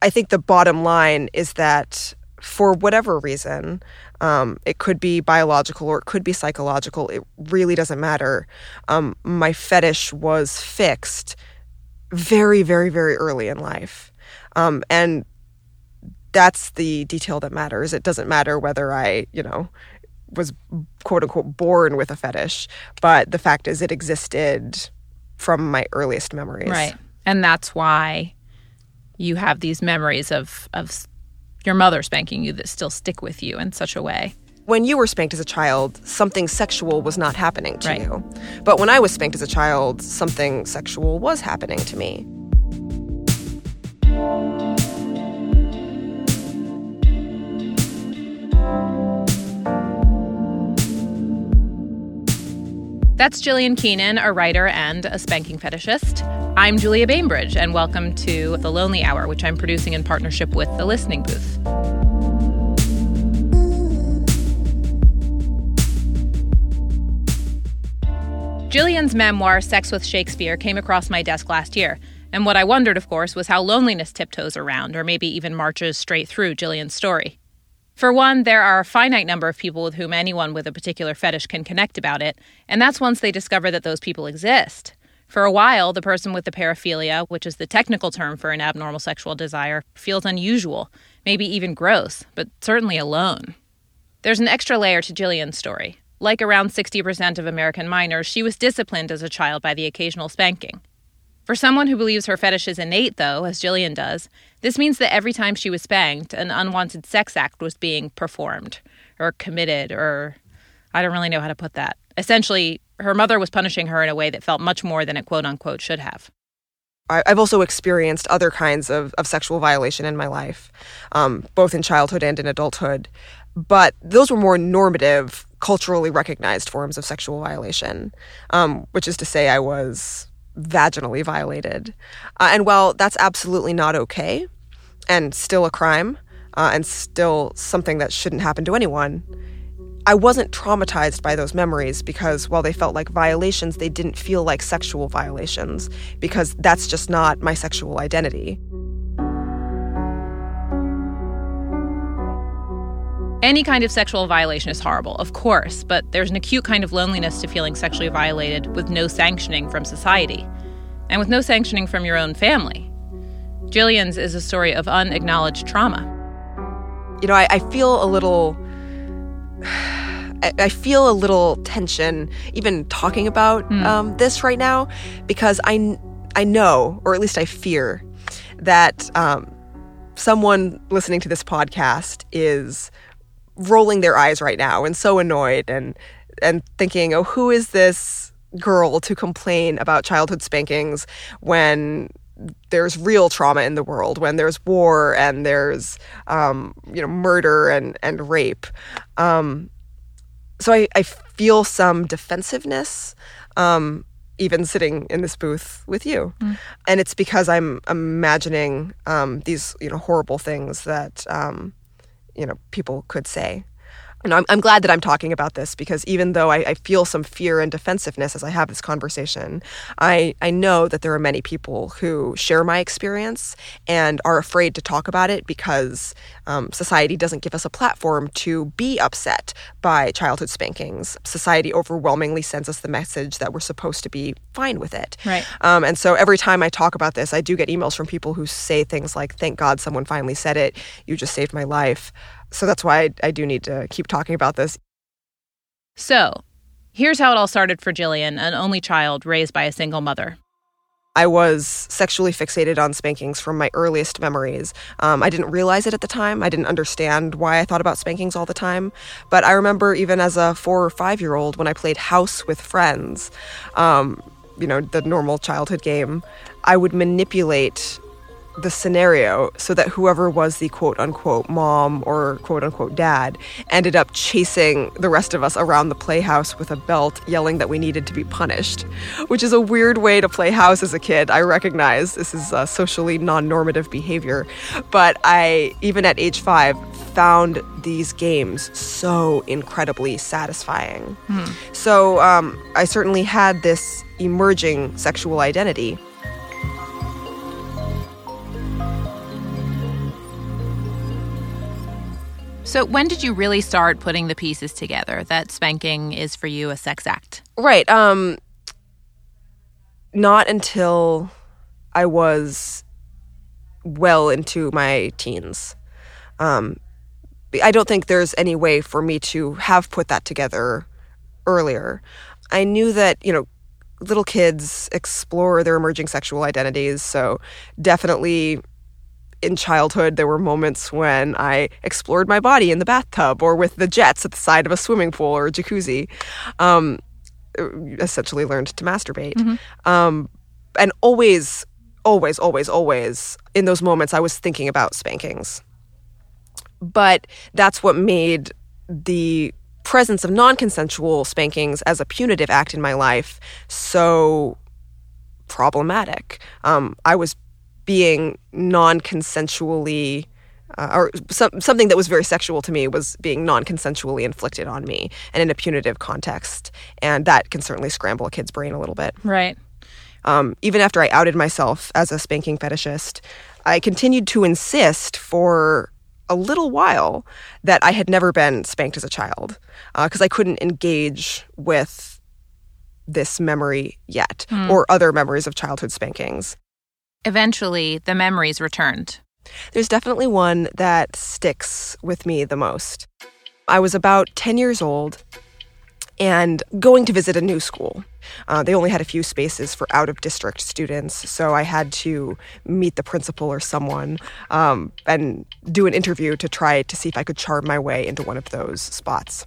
I think the bottom line is that for whatever reason, um, it could be biological or it could be psychological. It really doesn't matter. Um, my fetish was fixed very, very, very early in life. Um, and that's the detail that matters. It doesn't matter whether I, you know, was quote unquote born with a fetish, but the fact is it existed from my earliest memories. Right. And that's why you have these memories of of your mother spanking you that still stick with you in such a way. When you were spanked as a child, something sexual was not happening to Right. you. But when I was spanked as a child, something sexual was happening to me. That's Jillian Keenan, a writer and a spanking fetishist. I'm Julia Bainbridge, and welcome to The Lonely Hour, which I'm producing in partnership with The Listening Booth. Jillian's memoir, Sex with Shakespeare, came across my desk last year. And what I wondered, of course, was how loneliness tiptoes around, or maybe even marches straight through Jillian's story. For one, there are a finite number of people with whom anyone with a particular fetish can connect about it, and that's once they discover that those people exist. For a while, the person with the paraphilia, which is the technical term for an abnormal sexual desire, feels unusual, maybe even gross, but certainly alone. There's an extra layer to Jillian's story. Like around 60% of American minors, she was disciplined as a child by the occasional spanking. For someone who believes her fetish is innate, though, as Jillian does, this means that every time she was spanked, an unwanted sex act was being performed, or committed, or I don't really know how to put that. Essentially, her mother was punishing her in a way that felt much more than it quote unquote should have. I've also experienced other kinds of, of sexual violation in my life, um, both in childhood and in adulthood. But those were more normative, culturally recognized forms of sexual violation, um, which is to say, I was vaginally violated. Uh, and while that's absolutely not okay and still a crime uh, and still something that shouldn't happen to anyone, I wasn't traumatized by those memories because while they felt like violations, they didn't feel like sexual violations because that's just not my sexual identity. Any kind of sexual violation is horrible, of course, but there's an acute kind of loneliness to feeling sexually violated with no sanctioning from society and with no sanctioning from your own family. Jillian's is a story of unacknowledged trauma. You know, I, I feel a little. I, I feel a little tension even talking about um, this right now because I, I know, or at least I fear, that um, someone listening to this podcast is rolling their eyes right now and so annoyed and and thinking, oh, who is this girl to complain about childhood spankings when there's real trauma in the world, when there's war and there's um, you know murder and and rape. Um, so I, I feel some defensiveness. Um, even sitting in this booth with you, and it's because I'm imagining um, these you know horrible things that um, you know people could say. And I'm, I'm glad that I'm talking about this because even though I, I feel some fear and defensiveness as I have this conversation, I, I know that there are many people who share my experience and are afraid to talk about it because um, society doesn't give us a platform to be upset by childhood spankings. Society overwhelmingly sends us the message that we're supposed to be fine with it. Right. Um, and so every time I talk about this, I do get emails from people who say things like, thank God someone finally said it. You just saved my life. So that's why I, I do need to keep talking about this. So, here's how it all started for Jillian, an only child raised by a single mother. I was sexually fixated on spankings from my earliest memories. Um, I didn't realize it at the time. I didn't understand why I thought about spankings all the time. But I remember even as a four or five year old when I played house with friends, um, you know, the normal childhood game, I would manipulate the scenario so that whoever was the quote unquote mom or quote unquote dad ended up chasing the rest of us around the playhouse with a belt, yelling that we needed to be punished, which is a weird way to play house as a kid. I recognize this is uh, socially non normative behavior, but I, even at age five, found these games so incredibly satisfying. So um, I certainly had this emerging sexual identity. So, when did you really start putting the pieces together that spanking is for you a sex act? Right. Um, not until I was well into my teens. Um, I don't think there's any way for me to have put that together earlier. I knew that, you know, little kids explore their emerging sexual identities, so definitely in childhood, there were moments when I explored my body in the bathtub or with the jets at the side of a swimming pool or a jacuzzi. Um, essentially learned to masturbate. Mm-hmm. Um, and always, always, always, always in those moments, I was thinking about spankings. But that's what made the presence of non consensual spankings as a punitive act in my life so problematic. Um, I was being non-consensually uh, or some, something that was very sexual to me was being non-consensually inflicted on me and in a punitive context. And that can certainly scramble a kid's brain a little bit. Right. Um, even after i outed myself as a spanking fetishist i continued to insist for a little while that i had never been spanked as a child because uh, i couldn't engage with this memory yet mm. or other memories of childhood spankings Eventually, the memories returned. There's definitely one that sticks with me the most. I was about 10 years old and going to visit a new school. Uh, they only had a few spaces for out of district students, so I had to meet the principal or someone um, and do an interview to try to see if I could charm my way into one of those spots.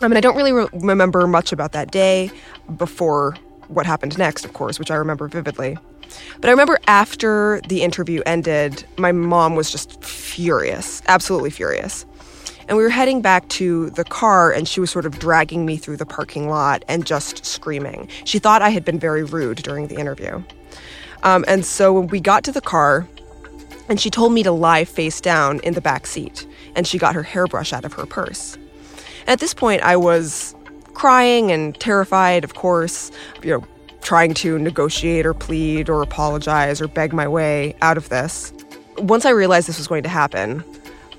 I mean, I don't really re- remember much about that day before what happened next, of course, which I remember vividly. But I remember after the interview ended, my mom was just furious, absolutely furious. And we were heading back to the car, and she was sort of dragging me through the parking lot and just screaming. She thought I had been very rude during the interview. Um, and so when we got to the car, and she told me to lie face down in the back seat, and she got her hairbrush out of her purse. At this point, I was crying and terrified, of course, you know, trying to negotiate or plead or apologize or beg my way out of this. Once I realized this was going to happen,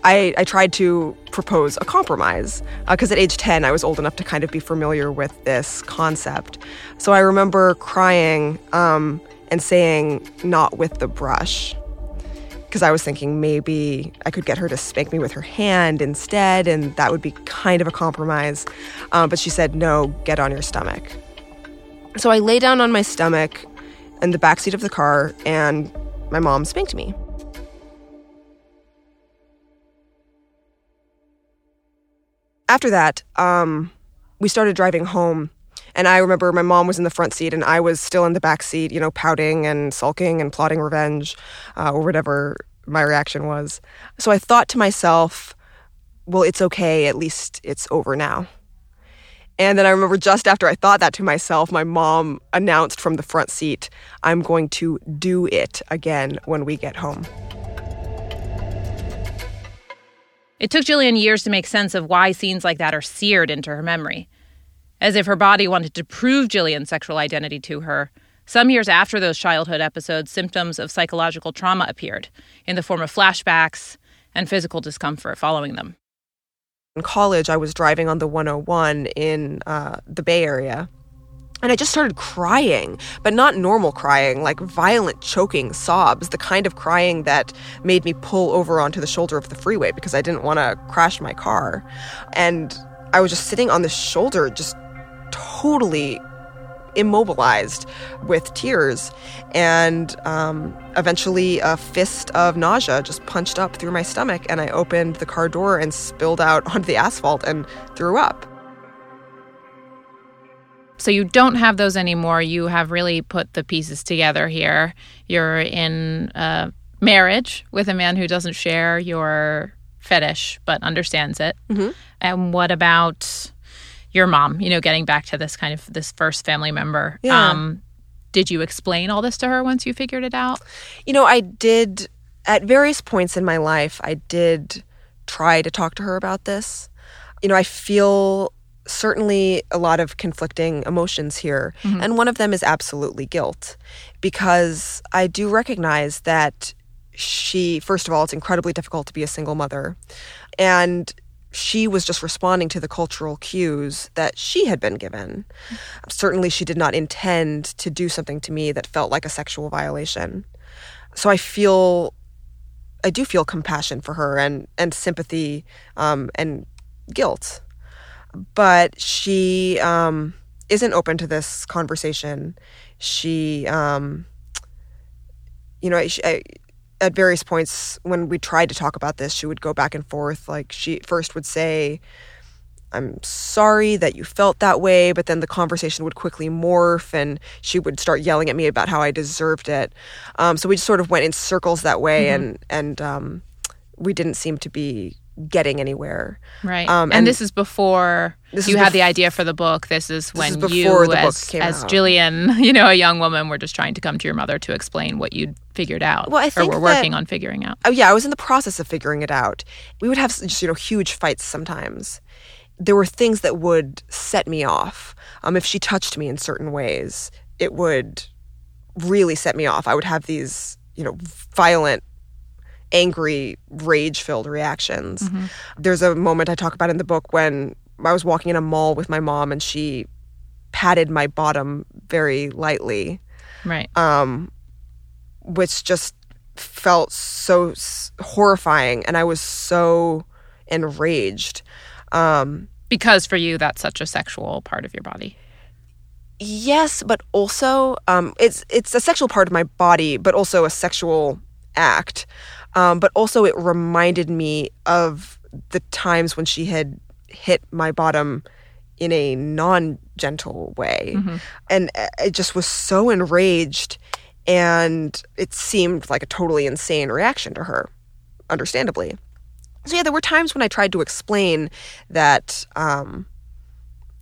I, I tried to propose a compromise because uh, at age 10, I was old enough to kind of be familiar with this concept. So I remember crying um, and saying, not with the brush. Because I was thinking maybe I could get her to spank me with her hand instead, and that would be kind of a compromise. Um, but she said, no, get on your stomach. So I lay down on my stomach in the backseat of the car, and my mom spanked me. After that, um, we started driving home. And I remember my mom was in the front seat and I was still in the back seat, you know, pouting and sulking and plotting revenge uh, or whatever my reaction was. So I thought to myself, well, it's okay. At least it's over now. And then I remember just after I thought that to myself, my mom announced from the front seat, I'm going to do it again when we get home. It took Jillian years to make sense of why scenes like that are seared into her memory. As if her body wanted to prove Jillian's sexual identity to her. Some years after those childhood episodes, symptoms of psychological trauma appeared in the form of flashbacks and physical discomfort following them in college, I was driving on the 101 in uh, the Bay Area. And I just started crying, but not normal crying, like violent choking sobs, the kind of crying that made me pull over onto the shoulder of the freeway because I didn't want to crash my car. And I was just sitting on the shoulder, just totally immobilized with tears. And um, eventually, a fist of nausea just punched up through my stomach, and I opened the car door and spilled out onto the asphalt and threw up. So you don't have those anymore. You have really put the pieces together here. You're in a marriage with a man who doesn't share your fetish but understands it. Mm-hmm. And what about your mom, you know, getting back to this kind of this first family member. Yeah. Um, did you explain all this to her once you figured it out? You know, I did at various points in my life, I did try to talk to her about this. You know, I feel certainly a lot of conflicting emotions here. Mm-hmm. And one of them is absolutely guilt because I do recognize that she, first of all, it's incredibly difficult to be a single mother. And she was just responding to the cultural cues that she had been given. Certainly, she did not intend to do something to me that felt like a sexual violation. So I feel, I do feel compassion for her and, and sympathy um, and guilt. But she um, isn't open to this conversation. She, um, you know, I, at various points when we tried to talk about this, she would go back and forth. Like she first would say, I'm sorry that you felt that way, but then the conversation would quickly morph and she would start yelling at me about how I deserved it. Um, so we just sort of went in circles that way mm-hmm. and, and um, we didn't seem to be getting anywhere. Right. Um, and, and, this is before this you had bef- the idea for the book. This is when this is you, as, as Jillian, you know, a young woman, were just trying to come to your mother to explain what you'd figured out. Well, I think or were working on figuring out. Oh yeah, I was in the process of figuring it out. We would have just you know huge fights sometimes. There were things that would set me off. Um, if she touched me in certain ways, it would really set me off. I would have these you know violent angry, rage filled reactions. Mm-hmm. There's a moment I talk about in the book when I was walking in a mall with my mom and she patted my bottom very lightly. Right. Um, which just felt so horrifying and I was so enraged. Um, because for you, that's such a sexual part of your body. Yes, but also um, it's it's a sexual part of my body, but also a sexual act. Um, but also, it reminded me of the times when she had hit my bottom in a non gentle way. Mm-hmm. And I just was so enraged. And it seemed like a totally insane reaction to her, understandably. So, yeah, there were times when I tried to explain that, um,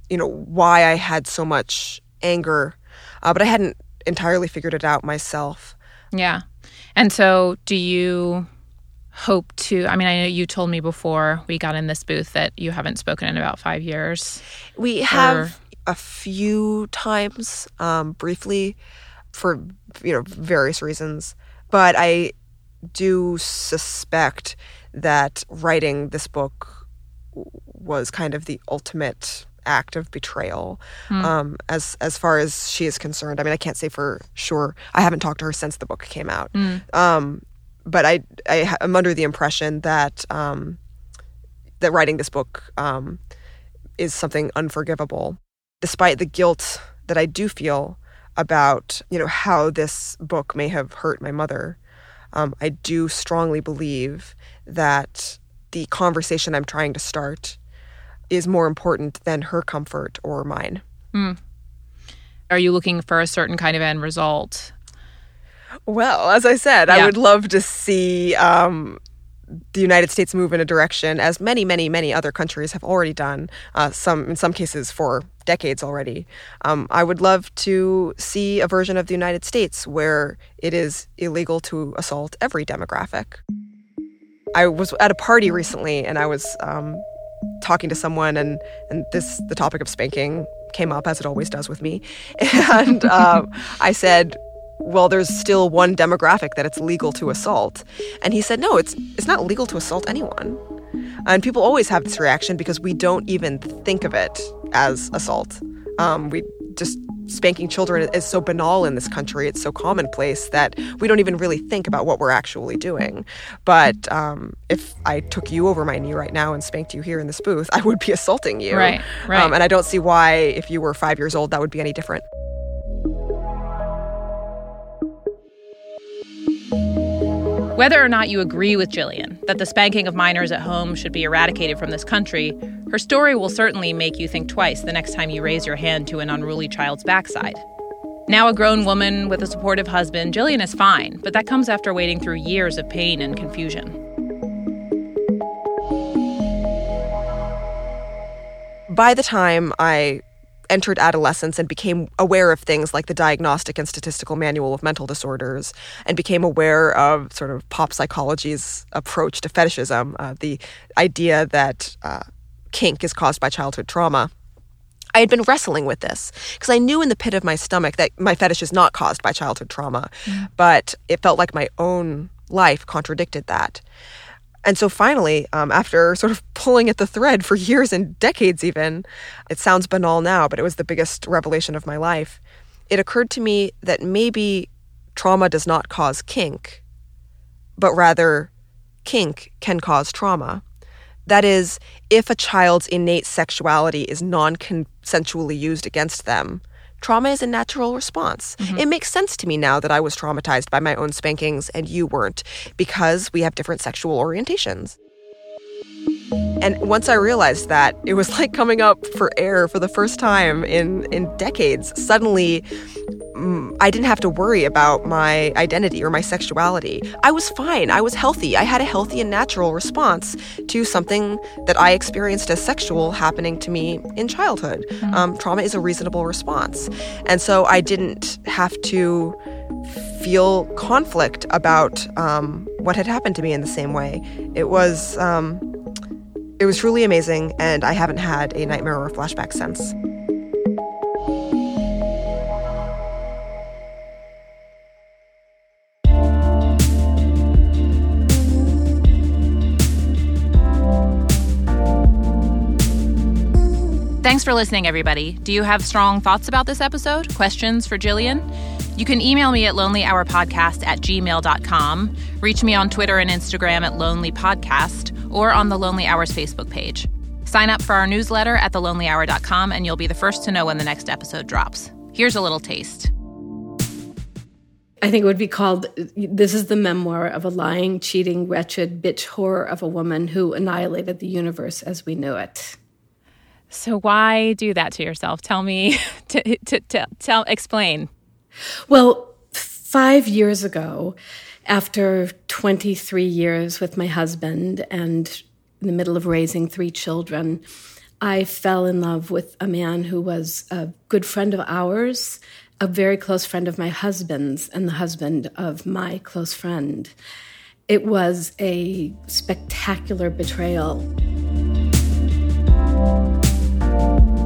you know, why I had so much anger, uh, but I hadn't entirely figured it out myself. Yeah. And so, do you hope to? I mean, I know you told me before we got in this booth that you haven't spoken in about five years. We have or... a few times, um, briefly, for you know various reasons, but I do suspect that writing this book was kind of the ultimate act of betrayal mm. um, as as far as she is concerned. I mean, I can't say for sure. I haven't talked to her since the book came out, mm. um, but I I am under the impression that um, that writing this book um, is something unforgivable, despite the guilt that I do feel about you know how this book may have hurt my mother. Um, I do strongly believe that the conversation I'm trying to start is more important than her comfort or mine. Mm. Are you looking for a certain kind of end result? Well, as I said, yeah. I would love to see um, the United States move in a direction, as many, many, many other countries have already done. Uh, some, in some cases, for decades already. Um, I would love to see a version of the United States where it is illegal to assault every demographic. I was at a party recently, and I was um, talking to someone and and this the topic of spanking came up as it always does with me. And um, i said well there's still one demographic that it's legal to assault. And he said no it's it's not legal to assault anyone. And people always have this reaction because we don't even think of it as assault. Um, we just spanking children is so banal in this country. It's so commonplace that we don't even really think about what we're actually doing. But um, if I took you over my knee right now and spanked you here in this booth, I would be assaulting you. Right, right. Um, and I don't see why, if you were five years old, that would be any different. Whether or not you agree with Jillian that the spanking of minors at home should be eradicated from this country, her story will certainly make you think twice the next time you raise your hand to an unruly child's backside. Now a grown woman with a supportive husband, Jillian is fine, but that comes after wading through years of pain and confusion. By the time I entered adolescence and became aware of things like the Diagnostic and Statistical Manual of Mental Disorders and became aware of sort of pop psychology's approach to fetishism, uh, the idea that uh, kink is caused by childhood trauma. I had been wrestling with this because I knew in the pit of my stomach that my fetish is not caused by childhood trauma, mm. but it felt like my own life contradicted that. And so finally, um, after sort of pulling at the thread for years and decades, even, it sounds banal now, but it was the biggest revelation of my life. It occurred to me that maybe trauma does not cause kink, but rather kink can cause trauma. That is, if a child's innate sexuality is non consensually used against them, trauma is a natural response. Mm-hmm. It makes sense to me now that I was traumatized by my own spankings and you weren't, because we have different sexual orientations. And once I realized that, it was like coming up for air for the first time in, in decades. Suddenly, mm, I didn't have to worry about my identity or my sexuality. I was fine. I was healthy. I had a healthy and natural response to something that I experienced as sexual happening to me in childhood. Mm-hmm. Um, trauma is a reasonable response. And so I didn't have to feel conflict about um, what had happened to me in the same way. It was. Um, it was truly amazing, and I haven't had a nightmare or flashback since. Thanks for listening, everybody. Do you have strong thoughts about this episode? Questions for Jillian? You can email me at lonelyhourpodcast at gmail.com, reach me on Twitter and Instagram at lonelypodcast, or on the Lonely Hours Facebook page. Sign up for our newsletter at thelonelyhour.com and you'll be the first to know when the next episode drops. Here's a little taste. I think it would be called This is the memoir of a lying, cheating, wretched bitch horror of a woman who annihilated the universe as we knew it. So, why do that to yourself? Tell me, to, to, to, tell, explain. Well, five years ago, after 23 years with my husband and in the middle of raising three children, I fell in love with a man who was a good friend of ours, a very close friend of my husband's, and the husband of my close friend. It was a spectacular betrayal.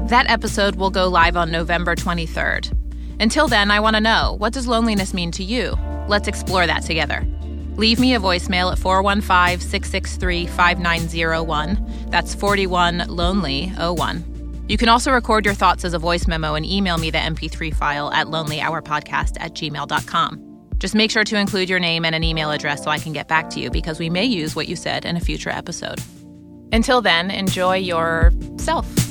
That episode will go live on November 23rd. Until then, I want to know what does loneliness mean to you? Let's explore that together. Leave me a voicemail at 415 663 5901. That's 41 Lonely 01. You can also record your thoughts as a voice memo and email me the MP3 file at lonelyhourpodcast at gmail.com. Just make sure to include your name and an email address so I can get back to you because we may use what you said in a future episode. Until then, enjoy yourself.